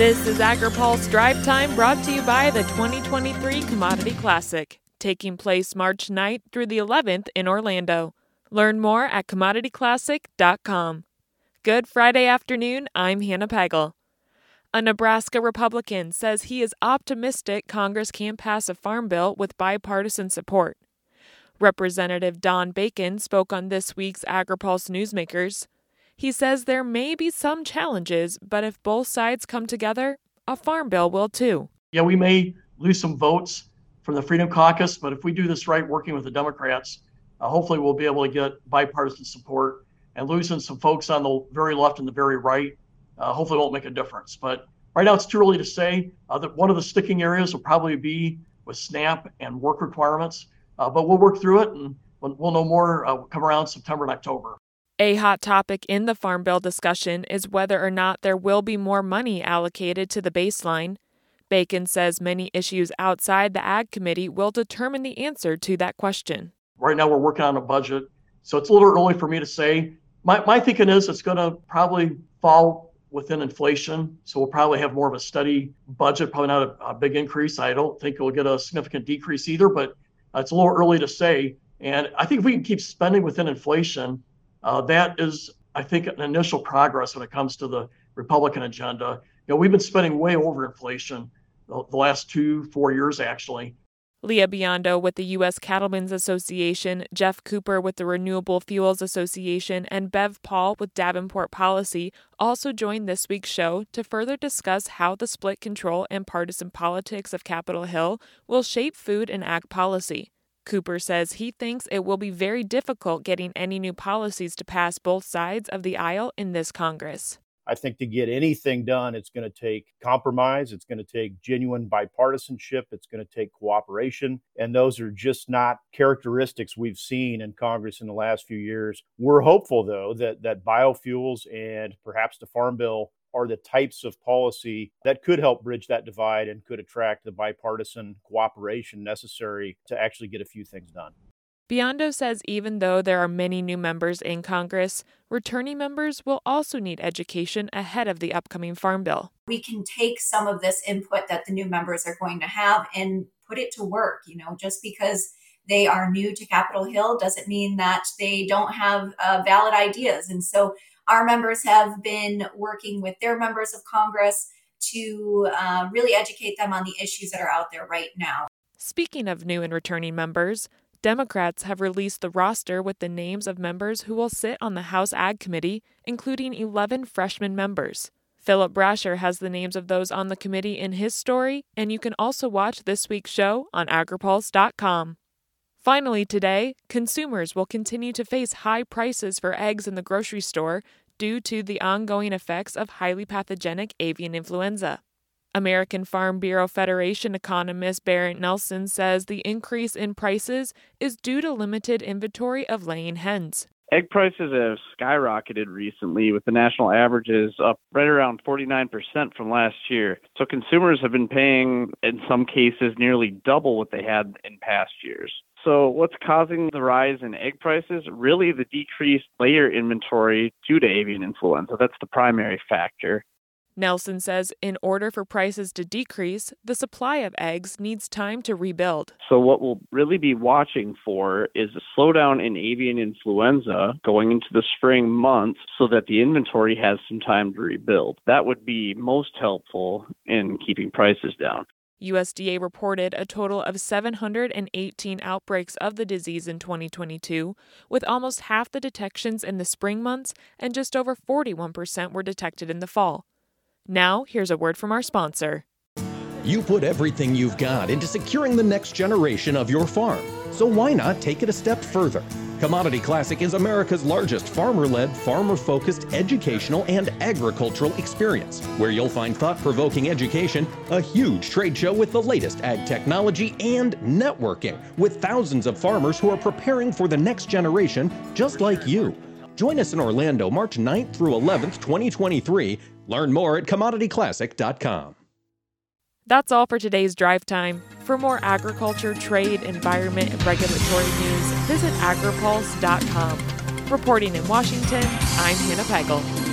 This is AgriPulse Drive Time brought to you by the 2023 Commodity Classic, taking place March 9th through the 11th in Orlando. Learn more at commodityclassic.com. Good Friday afternoon. I'm Hannah Pagel. A Nebraska Republican says he is optimistic Congress can pass a farm bill with bipartisan support. Representative Don Bacon spoke on this week's AgriPulse Newsmakers. He says there may be some challenges, but if both sides come together, a farm bill will too. Yeah, we may lose some votes from the Freedom Caucus, but if we do this right, working with the Democrats, uh, hopefully we'll be able to get bipartisan support and losing some folks on the very left and the very right uh, hopefully won't make a difference. But right now it's too early to say. Uh, that one of the sticking areas will probably be with SNAP and work requirements, uh, but we'll work through it and we'll, we'll know more uh, come around September and October. A hot topic in the Farm Bill discussion is whether or not there will be more money allocated to the baseline. Bacon says many issues outside the Ag Committee will determine the answer to that question. Right now, we're working on a budget, so it's a little early for me to say. My, my thinking is it's going to probably fall within inflation. So we'll probably have more of a steady budget, probably not a, a big increase. I don't think we'll get a significant decrease either, but uh, it's a little early to say. And I think if we can keep spending within inflation, uh, that is, I think, an initial progress when it comes to the Republican agenda. You know, we've been spending way over inflation the, the last two, four years actually. Lia Biondo with the U.S. Cattlemen's Association, Geoff Cooper with the Renewable Fuels Association, and Bev Paul with Davenport Policy also joined this week's show to further discuss how the split control and partisan politics of Capitol Hill will shape food and ag policy. Cooper says he thinks it will be very difficult getting any new policies to pass both sides of the aisle in this Congress. I think to get anything done, it's going to take compromise. It's going to take genuine bipartisanship. It's going to take cooperation. And those are just not characteristics we've seen in Congress in the last few years. We're hopeful, though, that, that biofuels and perhaps the Farm Bill are the types of policy that could help bridge that divide and could attract the bipartisan cooperation necessary to actually get a few things done. Biondo says even though there are many new members in Congress, returning members will also need education ahead of the upcoming Farm Bill. We can take some of this input that the new members are going to have and put it to work. You know, just because they are new to Capitol Hill doesn't mean that they don't have uh, valid ideas. And so our members have been working with their members of Congress to uh, really educate them on the issues that are out there right now. Speaking of new and returning members, Democrats have released the roster with the names of members who will sit on the House Ag Committee, including 11 freshman members. Philip Brasher has the names of those on the committee in his story, and you can also watch this week's show on agripulse.com. Finally, today, consumers will continue to face high prices for eggs in the grocery store due to the ongoing effects of highly pathogenic avian influenza. American Farm Bureau Federation economist Bernt Nelson says the increase in prices is due to limited inventory of laying hens. Egg prices have skyrocketed recently, with the national averages up right around 49% from last year. So consumers have been paying, in some cases, nearly double what they had in past years. So, what's causing the rise in egg prices? Really, the decreased layer inventory due to avian influenza. That's the primary factor. Nelson says in order for prices to decrease, the supply of eggs needs time to rebuild. So, what we'll really be watching for is a slowdown in avian influenza going into the spring months so that the inventory has some time to rebuild. That would be most helpful in keeping prices down. USDA reported a total of 718 outbreaks of the disease in 2022, with almost half the detections in the spring months and just over 41% were detected in the fall. Now, here's a word from our sponsor. You put everything you've got into securing the next generation of your farm. So why not take it a step further? Commodity Classic is America's largest farmer led, farmer focused educational and agricultural experience, where you'll find thought provoking education, a huge trade show with the latest ag technology, and networking with thousands of farmers who are preparing for the next generation just like you. Join us in Orlando March 9th through 11th, 2023 Learn more at commodityclassic.com. That's all for today's drive time. For more agriculture, trade, environment, and regulatory news, visit agripulse.com. Reporting in Washington, I'm Hannah Pagel.